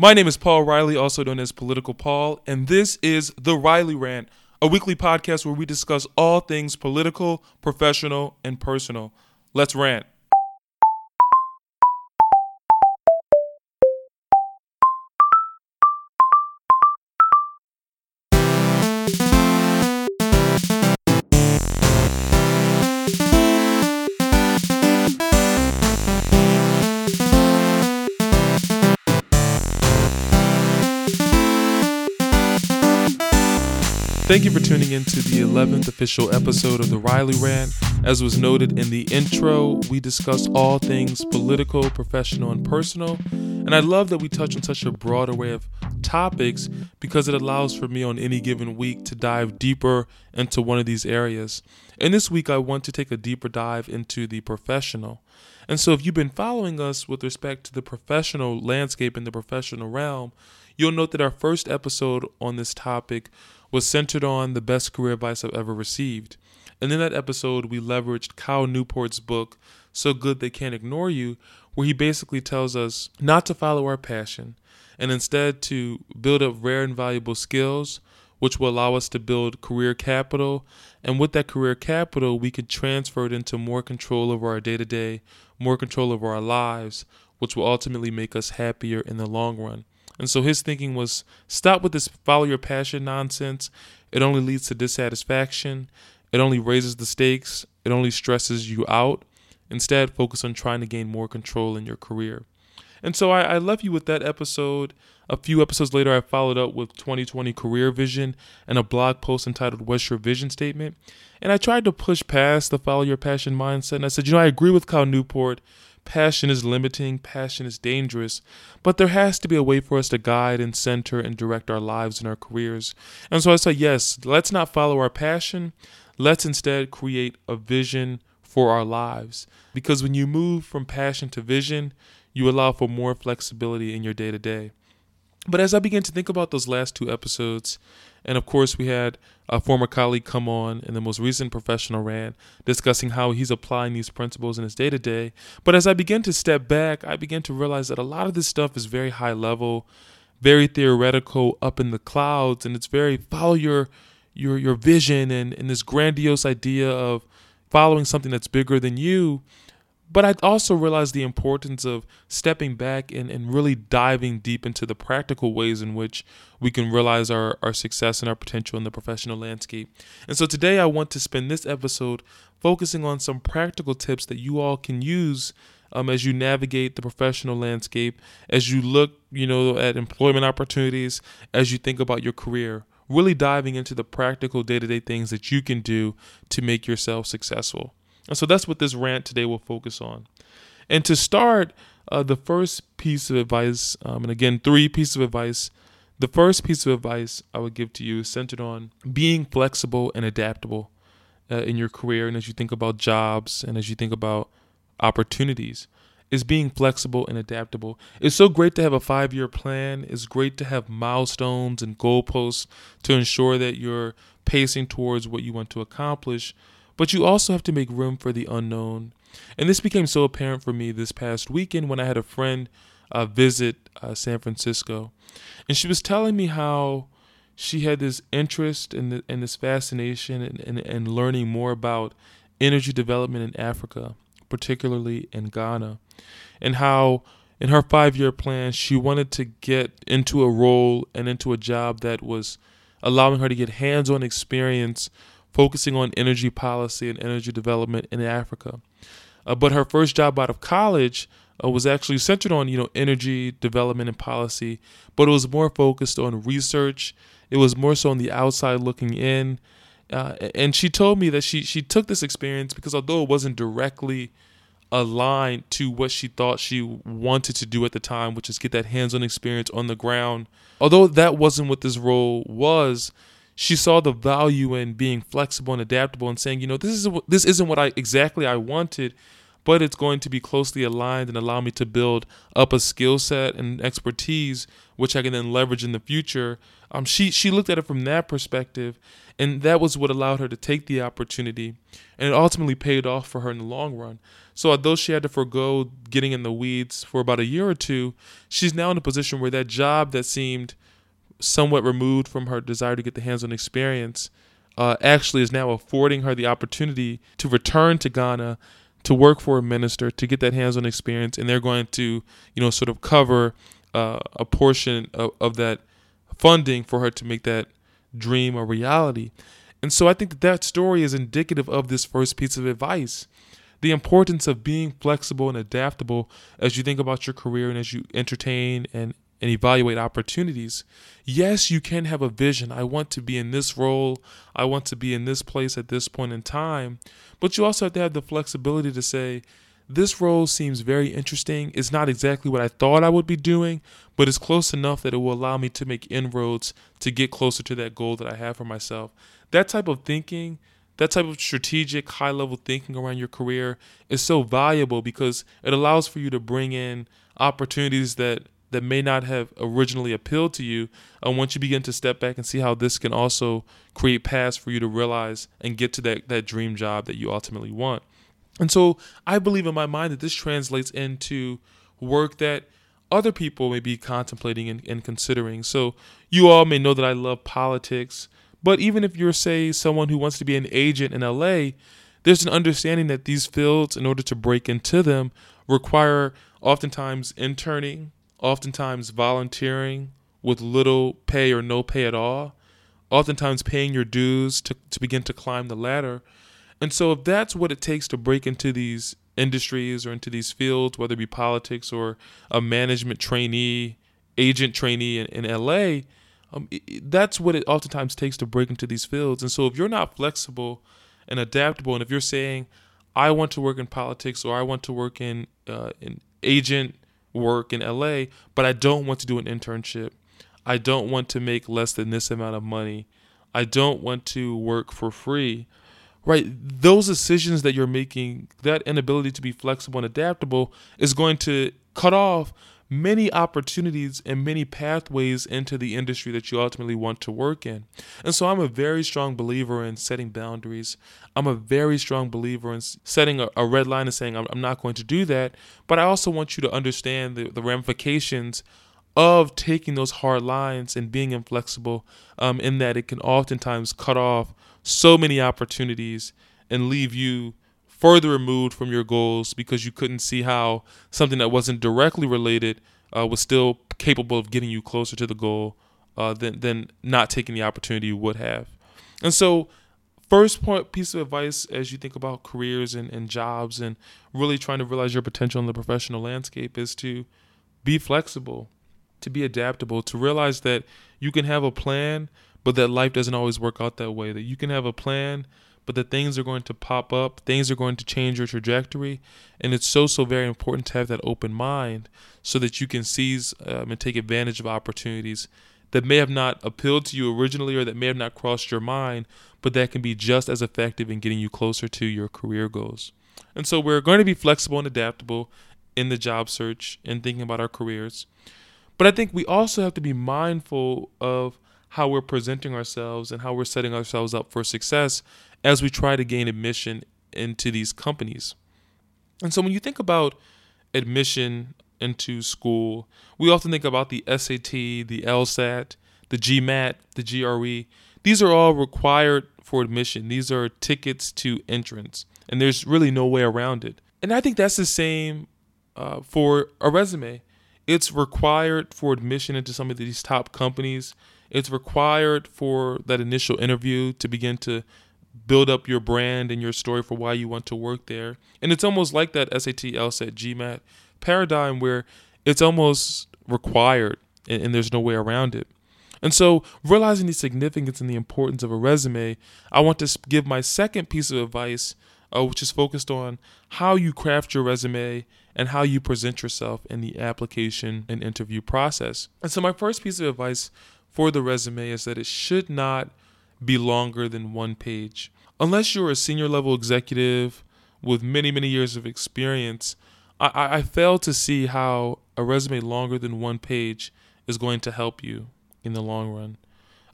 My name is Paul Riley, also known as Political Paul, and this is The Riley Rant, a weekly podcast where we discuss all things political, professional, and personal. Let's rant. Thank you for tuning in to the 11th official episode of the Riley Rant. As was noted in the intro, we discuss all things political, professional, and personal. And I love that we touch on such a broad array of topics because it allows for me on any given week to dive deeper into one of these areas. And this week, I want to take a deeper dive into the professional. And so, if you've been following us with respect to the professional landscape in the professional realm, you'll note that our first episode on this topic was centered on the best career advice I've ever received. And in that episode, we leveraged Cal Newport's book, So Good They Can't Ignore You, where he basically tells us not to follow our passion and instead to build up rare and valuable skills, which will allow us to build career capital. And with that career capital, we can transfer it into more control over our day to day, more control over our lives, which will ultimately make us happier in the long run. And so his thinking was stop with this follow your passion nonsense. It only leads to dissatisfaction. It only raises the stakes. It only stresses you out. Instead, focus on trying to gain more control in your career. And so I, I left you with that episode. A few episodes later, I followed up with 2020 career vision and a blog post entitled What's Your Vision Statement? And I tried to push past the follow your passion mindset. And I said, you know, I agree with Cal Newport Passion is limiting, passion is dangerous, but there has to be a way for us to guide and center and direct our lives and our careers. And so I say, yes, let's not follow our passion. Let's instead create a vision for our lives. Because when you move from passion to vision, you allow for more flexibility in your day to day. But as I began to think about those last two episodes, and of course, we had a former colleague come on in the most recent professional rant discussing how he's applying these principles in his day to day. But as I began to step back, I began to realize that a lot of this stuff is very high level, very theoretical, up in the clouds, and it's very follow your your your vision and, and this grandiose idea of following something that's bigger than you. But I also realized the importance of stepping back and, and really diving deep into the practical ways in which we can realize our, our success and our potential in the professional landscape. And so today I want to spend this episode focusing on some practical tips that you all can use um, as you navigate the professional landscape, as you look, you know, at employment opportunities, as you think about your career. Really diving into the practical day to day things that you can do to make yourself successful. And so that's what this rant today will focus on. And to start, uh, the first piece of advice, um, and again, three pieces of advice. The first piece of advice I would give to you is centered on being flexible and adaptable uh, in your career. And as you think about jobs and as you think about opportunities, is being flexible and adaptable. It's so great to have a five year plan. It's great to have milestones and goalposts to ensure that you're pacing towards what you want to accomplish. But you also have to make room for the unknown. And this became so apparent for me this past weekend when I had a friend uh, visit uh, San Francisco. And she was telling me how she had this interest and, in and this fascination and in, in, in learning more about energy development in Africa, particularly in Ghana, and how in her five year plan she wanted to get into a role and into a job that was allowing her to get hands on experience focusing on energy policy and energy development in Africa. Uh, but her first job out of college uh, was actually centered on you know energy development and policy, but it was more focused on research. It was more so on the outside looking in. Uh, and she told me that she she took this experience because although it wasn't directly aligned to what she thought she wanted to do at the time, which is get that hands-on experience on the ground. Although that wasn't what this role was, she saw the value in being flexible and adaptable and saying, you know, this is this isn't what I exactly I wanted, but it's going to be closely aligned and allow me to build up a skill set and expertise, which I can then leverage in the future. Um, she she looked at it from that perspective, and that was what allowed her to take the opportunity, and it ultimately paid off for her in the long run. So although she had to forego getting in the weeds for about a year or two, she's now in a position where that job that seemed somewhat removed from her desire to get the hands-on experience uh, actually is now affording her the opportunity to return to Ghana to work for a minister to get that hands-on experience, and they're going to, you know, sort of cover uh, a portion of, of that funding for her to make that dream a reality. And so I think that, that story is indicative of this first piece of advice. The importance of being flexible and adaptable as you think about your career and as you entertain and and evaluate opportunities. Yes, you can have a vision. I want to be in this role. I want to be in this place at this point in time. But you also have to have the flexibility to say, this role seems very interesting. It's not exactly what I thought I would be doing, but it's close enough that it will allow me to make inroads to get closer to that goal that I have for myself. That type of thinking, that type of strategic, high level thinking around your career is so valuable because it allows for you to bring in opportunities that that may not have originally appealed to you and once you begin to step back and see how this can also create paths for you to realize and get to that, that dream job that you ultimately want. And so i believe in my mind that this translates into work that other people may be contemplating and, and considering. So you all may know that i love politics but even if you're say someone who wants to be an agent in la there's an understanding that these fields in order to break into them require oftentimes interning oftentimes volunteering with little pay or no pay at all, oftentimes paying your dues to, to begin to climb the ladder. And so, if that's what it takes to break into these industries or into these fields, whether it be politics or a management trainee, agent trainee in, in LA, um, that's what it oftentimes takes to break into these fields. And so, if you're not flexible and adaptable, and if you're saying, I want to work in politics or I want to work in uh, in agent work in LA, but I don't want to do an internship. I don't want to make less than this amount of money. I don't want to work for free. Right? Those decisions that you're making, that inability to be flexible and adaptable is going to cut off many opportunities and many pathways into the industry that you ultimately want to work in. And so I'm a very strong believer in setting boundaries. I'm a very strong believer in setting a, a red line and saying, I'm, I'm, not going to do that. But I also want you to understand the, the ramifications of taking those hard lines and being inflexible, um, in that it can oftentimes cut off so many opportunities and leave you further removed from your goals because you couldn't see how something that wasn't directly related uh, was still capable of getting you closer to the goal uh, than, than not taking the opportunity you would have. And so, first point piece of advice as you think about careers and, and jobs and really trying to realize your potential in the professional landscape is to be flexible, to be adaptable, to realize that you can have a plan, but that life doesn't always work out that way. That you can have a plan, but that things are going to pop up, things are going to change your trajectory, and it's so so very important to have that open mind so that you can seize um, and take advantage of opportunities that may have not appealed to you originally or that may have not crossed your mind, but that can be just as effective in getting you closer to your career goals. And so we're going to be flexible and adaptable in the job search and thinking about our careers. But I think we also have to be mindful of how we're presenting ourselves and how we're setting ourselves up for success as we try to gain admission into these companies. And so when you think about admission into school, we often think about the SAT, the LSAT, the GMAT, the GRE. These are all required for admission. These are tickets to entrance, and there's really no way around it. And I think that's the same uh, for a resume. It's required for admission into some of these top companies. It's required for that initial interview to begin to build up your brand and your story for why you want to work there. And it's almost like that SAT, LSAT, GMAT paradigm where it's almost required and, and, there's no way around it. And so, realizing the significance and the importance of a resume, I want to give my second piece of advice, uh, which is focused on how you craft your resume and how you present yourself in the application and interview process. And so, my first piece of advice for the resume is that it should not be longer than one page. Unless you're a senior level executive with many, many years of experience, I, I fail to see how a resume longer than one page is going to help you in the long run.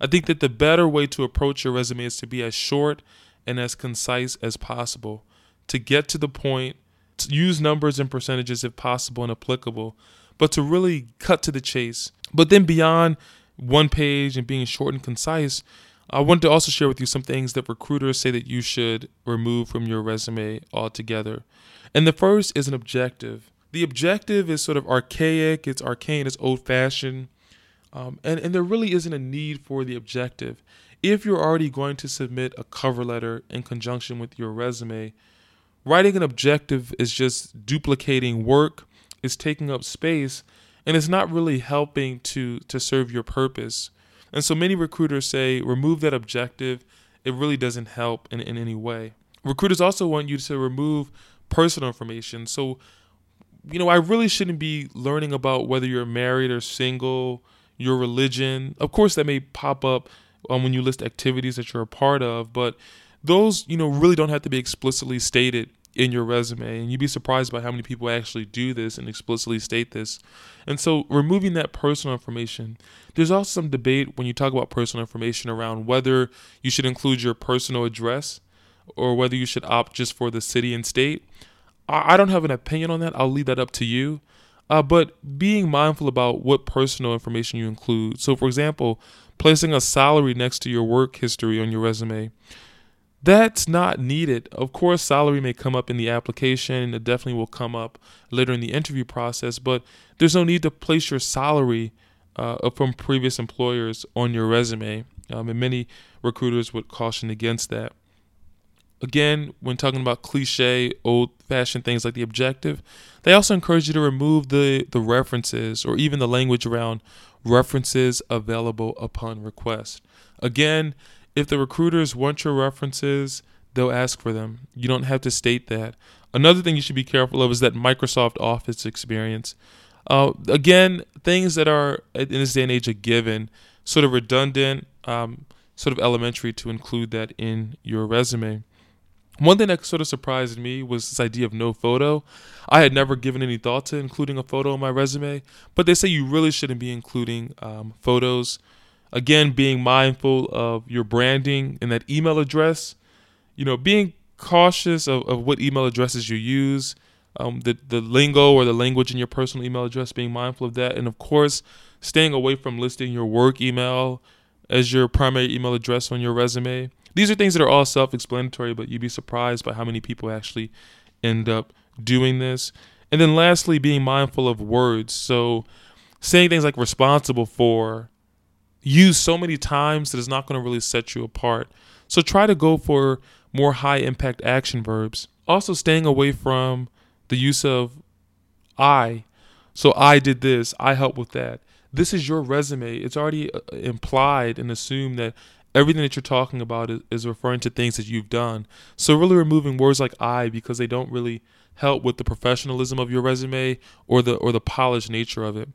I think that the better way to approach your resume is to be as short and as concise as possible, to get to the point, to use numbers and percentages if possible and applicable, but to really cut to the chase. But then beyond one page and being short and concise, I wanted to also share with you some things that recruiters say that you should remove from your resume altogether. And the first is an objective. The objective is sort of archaic, it's arcane, it's old fashioned, um, and, and there really isn't a need for the objective. If you're already going to submit a cover letter in conjunction with your resume, writing an objective is just duplicating work, is taking up space, and it's not really helping to, to serve your purpose. And so many recruiters say remove that objective. It really doesn't help in, in any way. Recruiters also want you to remove personal information. So, you know, I really shouldn't be learning about whether you're married or single, your religion. Of course, that may pop up um, when you list activities that you're a part of, but those, you know, really don't have to be explicitly stated in your resume. And you'd be surprised by how many people actually do this and explicitly state this. And so, removing that personal information, there's also some debate when you talk about personal information around whether you should include your personal address or whether you should opt just for the city and state. I don't have an opinion on that. I'll leave that up to you. Uh, but being mindful about what personal information you include. So, for example, placing a salary next to your work history on your resume. That's not needed. Of course, salary may come up in the application, it definitely will come up later in the interview process, but there's no need to place your salary uh, from previous employers on your resume. Um, and many recruiters would caution against that again, when talking about cliche, old fashioned things like the objective, they also encourage you to remove the, the references or even the language around references available upon request. Again, if the recruiters want your references, they'll ask for them. You don't have to state that. Another thing you should be careful of is that Microsoft Office experience. Uh, again, things that are in this day and age a given, sort of redundant, um, sort of elementary to include that in your resume. One thing that sort of surprised me was this idea of no photo. I had never given any thought to including a photo in my resume, but they say you really shouldn't be including um, photos. Again, being mindful of your branding and that email address, you know, being cautious of, of what email addresses you use, um, the, the lingo or the language in your personal email address, being mindful of that. And of course, staying away from listing your work email as your primary email address on your resume. These are things that are all self explanatory, but you'd be surprised by how many people actually end up doing this. And then lastly, being mindful of words. So saying things like responsible for, used so many times that it's not going to really set you apart. So try to go for more high impact action verbs. Also, staying away from the use of I. So I did this, I helped with that. This is your resume. It's already uh, implied and assumed that everything that you're talking about is, is referring to things that you've done. So really removing words like I because they don't really help with the professionalism of your resume or the or the polished nature of it.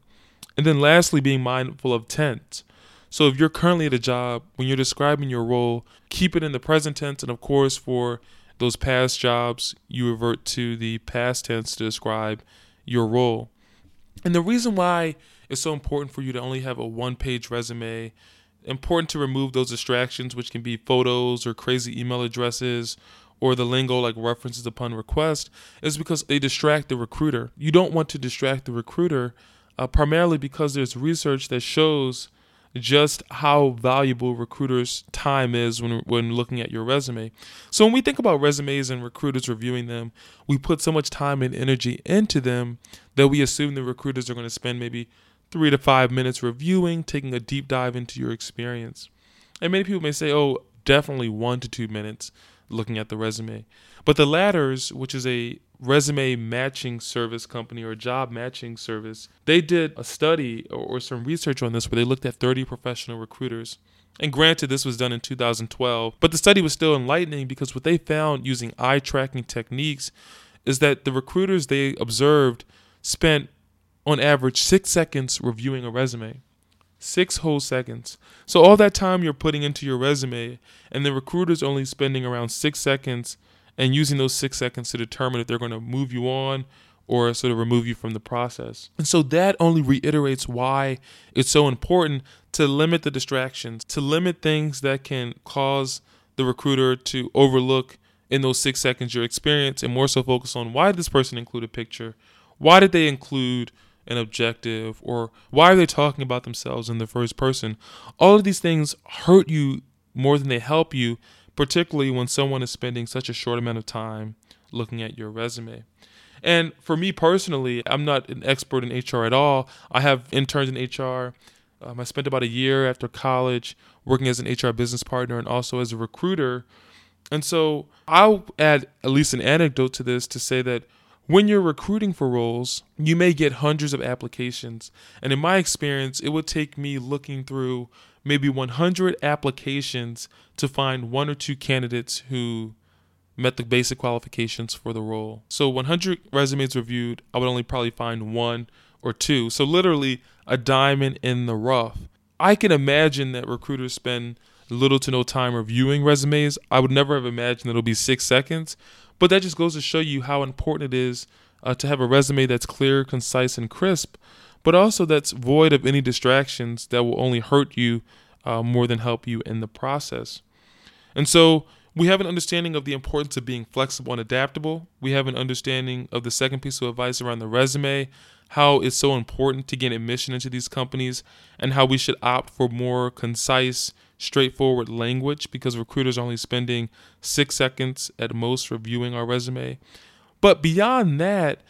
And then lastly being mindful of tense. So if you're currently at a job, when you're describing your role, keep it in the present tense and of course for those past jobs, you revert to the past tense to describe your role. And the reason why it's so important for you to only have a one-page resume important to remove those distractions, which can be photos or crazy email addresses or the lingo like references upon request, is because they distract the recruiter. You don't want to distract the recruiter uh, primarily because there's research that shows just how valuable recruiters' time is when, when looking at your resume. So, when we think about resumes and recruiters reviewing them, we put so much time and energy into them that we assume the recruiters are going to spend maybe three to five minutes reviewing, taking a deep dive into your experience. And many people may say, oh, definitely one to two minutes looking at the resume. But the Ladders, which is a resume matching service company or job matching service, they did a study or, some research on this where they looked at 30 professional recruiters. And granted, this was done in 2012, but the study was still enlightening because what they found using eye tracking techniques is that the recruiters they observed spent on average six seconds reviewing a resume. Six whole seconds. So all that time you're putting into your resume, and the recruiter's only spending around six seconds and using those six seconds to determine if they're going to move you on or sort of remove you from the process. And so that only reiterates why it's so important to limit the distractions, to limit things that can cause the recruiter to overlook in those six seconds your experience and more so focus on why did this person include a picture? Why did they include an objective? Or why are they talking about themselves in the first person? All of these things hurt you more than they help you, particularly when someone is spending such a short amount of time looking at your resume. And for me personally, I'm not an expert in HR at all. I have interns in HR. Um, I spent about a year after college working as an HR business partner and also as a recruiter. And so I'll add at least an anecdote to this to say that when you're recruiting for roles, you may get hundreds of applications. And in my experience, it would take me looking through maybe 100 applications to find one or two candidates who met the basic qualifications for the role. So 100 resumes reviewed, I would only probably find one or two. So literally a diamond in the rough. I can imagine that recruiters spend little to no time reviewing resumes. I would never have imagined it'll be six seconds, but that just goes to show you how important it is uh, to have a resume that's clear, concise, and crisp, but also that's void of any distractions that will only hurt you uh, more than help you in the process. And so we have an understanding of the importance of being flexible and adaptable. We have an understanding of the second piece of advice around the resume, how it's so important to gain admission into these companies, and how we should opt for more concise, straightforward language because recruiters are only spending six seconds at most reviewing our resume. But beyond that,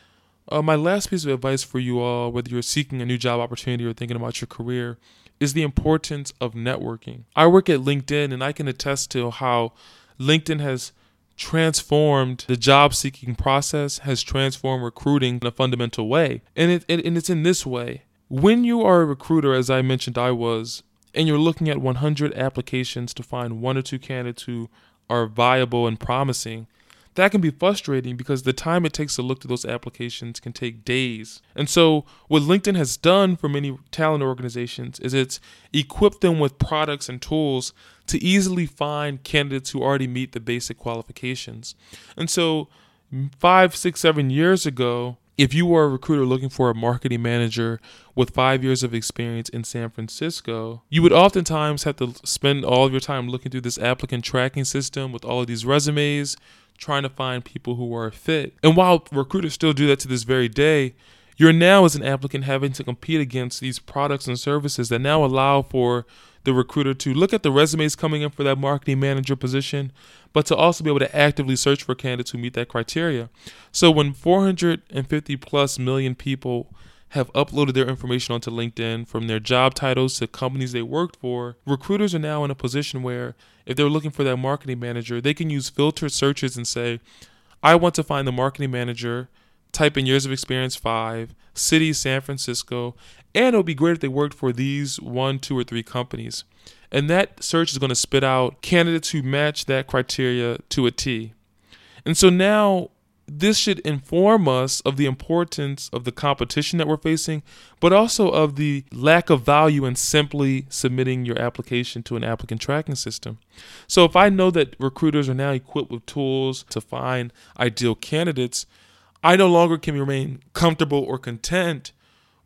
uh, my last piece of advice for you all, whether you're seeking a new job opportunity or thinking about your career, is the importance of networking. I work at LinkedIn and I can attest to how LinkedIn has transformed the job seeking process, has transformed recruiting in a fundamental way. And, it, and it's in this way. When you are a recruiter, as I mentioned I was, and you're looking at 100 applications to find one or two candidates who are viable and promising, that can be frustrating because the time it takes to look through those applications can take days. And so, what LinkedIn has done for many talent organizations is it's equipped them with products and tools to easily find candidates who already meet the basic qualifications. And so, five, six, seven years ago, if you were a recruiter looking for a marketing manager with five years of experience in San Francisco, you would oftentimes have to spend all of your time looking through this applicant tracking system with all of these resumes, trying to find people who are fit. And while recruiters still do that to this very day, you're now, as an applicant, having to compete against these products and services that now allow for the recruiter to look at the resumes coming in for that marketing manager position, but to also be able to actively search for candidates who meet that criteria. So when 450 plus million people have uploaded their information onto LinkedIn from their job titles to companies they worked for, recruiters are now in a position where if they're looking for that marketing manager, they can use filtered searches and say, I want to find the marketing manager, type in years of experience five, city San Francisco, and it'll be great if they worked for these one, two, or three companies. And that search is going to spit out candidates who match that criteria to a T. And so now this should inform us of the importance of the competition that we're facing, but also of the lack of value in simply submitting your application to an applicant tracking system. So, if I know that recruiters are now equipped with tools to find ideal candidates, I no longer can remain comfortable or content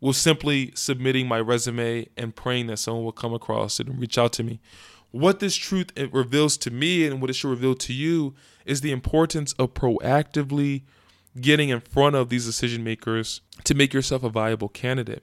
with simply submitting my resume and praying that someone will come across it and reach out to me. What this truth reveals to me and what it should reveal to you is the importance of proactively getting in front of these decision makers to make yourself a viable candidate.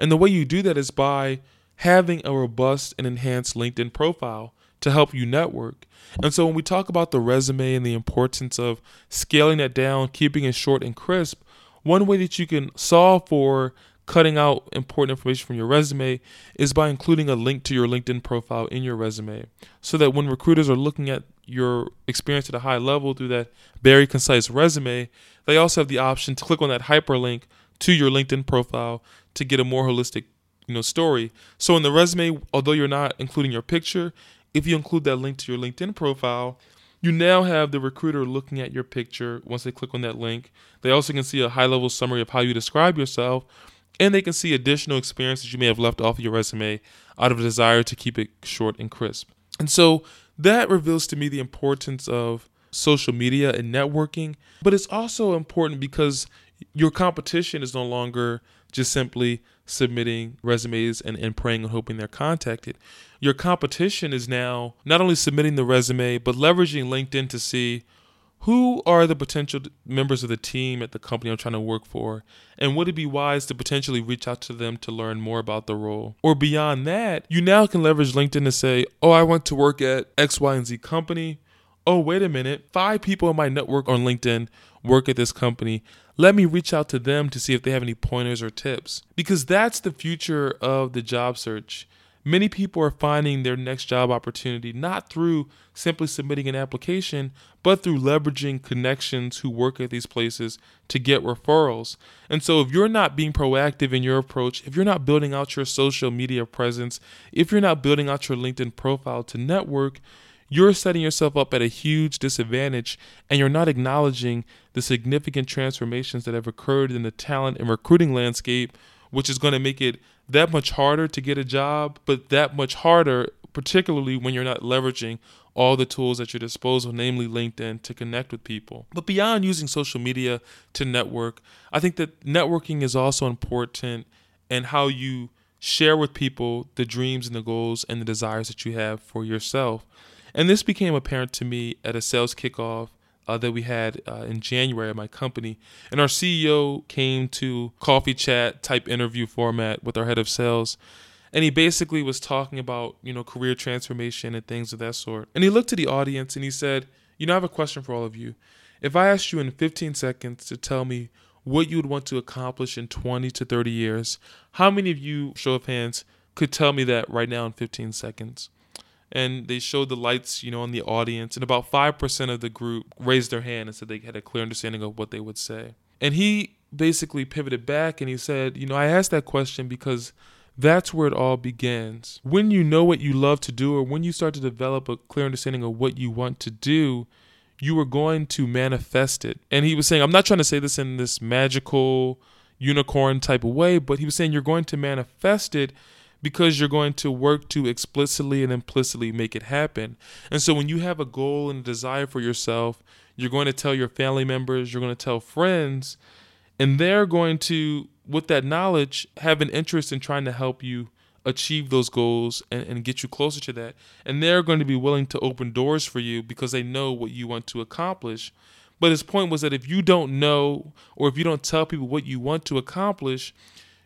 And the way you do that is by having a robust and enhanced LinkedIn profile to help you network. And so when we talk about the resume and the importance of scaling that down, keeping it short and crisp, one way that you can solve for cutting out important information from your resume is by including a link to your LinkedIn profile in your resume so that when recruiters are looking at your experience at a high level through that very concise resume, they also have the option to click on that hyperlink to your LinkedIn profile to get a more holistic you know story. So in the resume, although you're not including your picture, if you include that link to your LinkedIn profile, you now have the recruiter looking at your picture once they click on that link. They also can see a high level summary of how you describe yourself, and they can see additional experiences you may have left off of your resume out of a desire to keep it short and crisp. And so that reveals to me the importance of social media and networking, but it's also important because your competition is no longer just simply submitting resumes and, and praying and hoping they're contacted. Your competition is now not only submitting the resume, but leveraging LinkedIn to see who are the potential members of the team at the company I'm trying to work for? And would it be wise to potentially reach out to them to learn more about the role? Or beyond that, you now can leverage LinkedIn to say, oh, I want to work at X, Y, and Z company. Oh, wait a minute. Five people in my network on LinkedIn work at this company. Let me reach out to them to see if they have any pointers or tips. Because that's the future of the job search. Many people are finding their next job opportunity not through simply submitting an application, but through leveraging connections who work at these places to get referrals. And so, if you're not being proactive in your approach, if you're not building out your social media presence, if you're not building out your LinkedIn profile to network, you're setting yourself up at a huge disadvantage and you're not acknowledging the significant transformations that have occurred in the talent and recruiting landscape, which is going to make it that much harder to get a job, but that much harder, particularly when you're not leveraging all the tools at your disposal, namely LinkedIn, to connect with people. But beyond using social media to network, I think that networking is also important and how you share with people the dreams and the goals and the desires that you have for yourself. And this became apparent to me at a sales kickoff uh, that we had uh, in January at my company. And our CEO came to coffee chat type interview format with our head of sales. And he basically was talking about, you know, career transformation and things of that sort. And he looked to the audience and he said, You know, I have a question for all of you. If I asked you in 15 seconds to tell me what you would want to accomplish in 20 to 30 years, how many of you, show of hands, could tell me that right now in 15 seconds? And they showed the lights, you know, in the audience, and about 5% of the group raised their hand and said they had a clear understanding of what they would say. And he basically pivoted back and he said, You know, I asked that question because that's where it all begins. When you know what you love to do, or when you start to develop a clear understanding of what you want to do, you are going to manifest it. And he was saying, I'm not trying to say this in this magical unicorn type of way, but he was saying you're going to manifest it because you're going to work to explicitly and implicitly make it happen. And so when you have a goal and a desire for yourself, you're going to tell your family members, you're going to tell friends, and they're going to, with that knowledge, have an interest in trying to help you achieve those goals and, and get you closer to that. And they're going to be willing to open doors for you because they know what you want to accomplish. But his point was that if you don't know or if you don't tell people what you want to accomplish,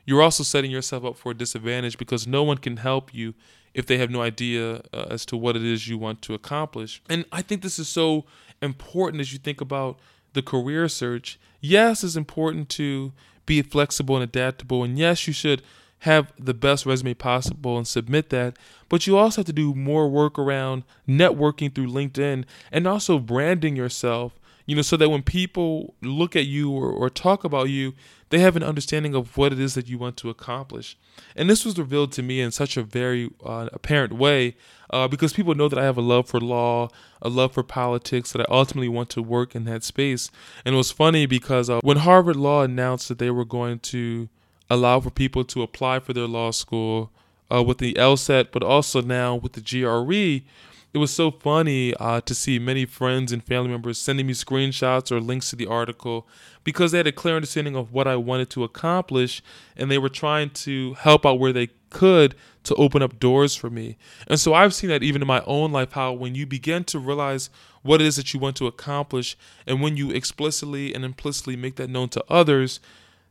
you're also setting yourself up for a disadvantage because no one can help you if they have no idea uh, as to what it is you want to accomplish. And I think this is so important as you think about the career search. Yes, it's important to be flexible and adaptable. And yes, you should have the best resume possible and submit that. But you also have to do more work around networking through LinkedIn and also branding yourself you know, so that when people look at you or, or talk about you, they have an understanding of what it is that you want to accomplish. And this was revealed to me in such a very uh, apparent way uh, because people know that I have a love for law, a love for politics, that I ultimately want to work in that space. And it was funny because uh, when Harvard Law announced that they were going to allow for people to apply for their law school uh, with the LSAT, but also now with the GRE, it was so funny uh, to see many friends and family members sending me screenshots or links to the article because they had a clear understanding of what I wanted to accomplish and they were trying to help out where they could to open up doors for me. And so I've seen that even in my own life how when you begin to realize what it is that you want to accomplish and when you explicitly and implicitly make that known to others,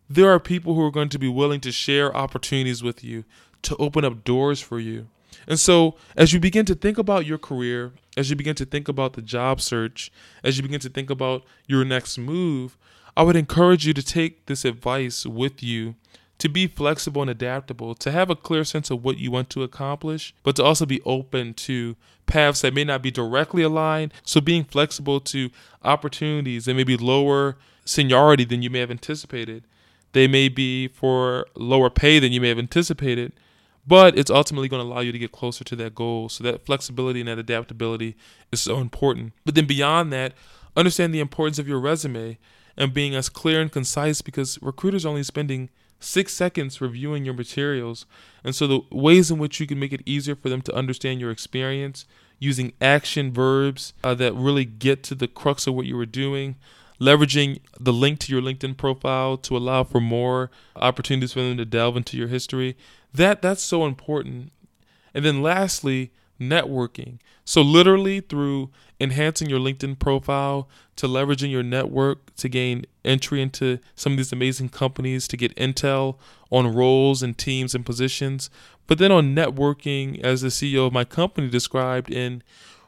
there are people who are going to be willing to share opportunities with you, to open up doors for you. And so, as you begin to think about your career, as you begin to think about the job search, as you begin to think about your next move, I would encourage you to take this advice with you to be flexible and adaptable, to have a clear sense of what you want to accomplish, but to also be open to paths that may not be directly aligned. So, being flexible to opportunities that may be lower seniority than you may have anticipated, they may be for lower pay than you may have anticipated but it's ultimately going to allow you to get closer to that goal. So that flexibility and that adaptability is so important. But then beyond that, understand the importance of your resume and being as clear and concise because recruiters are only spending six seconds reviewing your materials. And so the ways in which you can make it easier for them to understand your experience, using action verbs uh, that really get to the crux of what you were doing, leveraging the link to your LinkedIn profile to allow for more opportunities for them to delve into your history. That that's so important. And then lastly, networking. So literally through enhancing your LinkedIn profile to leveraging your network to gain entry into some of these amazing companies to get intel on roles and teams and positions, but then on networking as the CEO of my company described in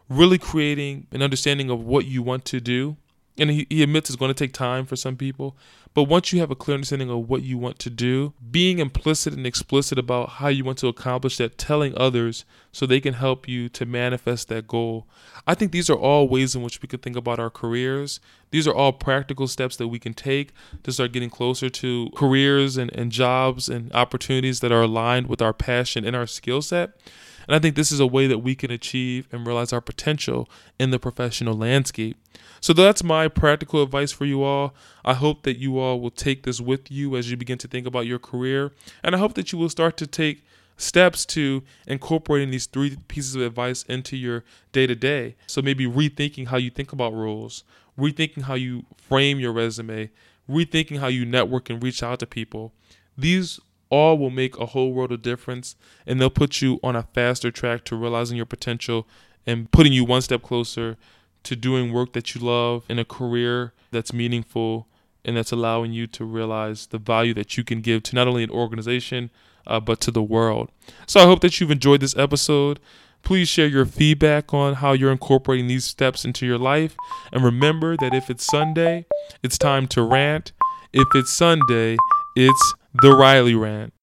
really creating an understanding of what you want to do and he, he admits it's going to take time for some people but once you have a clear understanding of what you want to do being implicit and explicit about how you want to accomplish that telling others so they can help you to manifest that goal. I think these are all ways in which we could think about our careers. These are all practical steps that we can take to start getting closer to careers and, and jobs and opportunities that are aligned with our passion and our skill set and I think this is a way that we can achieve and realize our potential in the professional landscape. So that's my practical advice for you all. I hope that you all will take this with you as you begin to think about your career. And I hope that you will start to take steps to incorporating these three pieces of advice into your day to day. So maybe rethinking how you think about roles, rethinking how you frame your resume, rethinking how you network and reach out to people. These all will make a whole world of difference and they'll put you on a faster track to realizing your potential and putting you one step closer to doing work that you love in a career that's meaningful and that's allowing you to realize the value that you can give to not only an organization uh, but to the world. So I hope that you've enjoyed this episode. Please share your feedback on how you're incorporating these steps into your life. And remember that if it's Sunday, it's time to rant. If it's Sunday, it's the Riley Rant.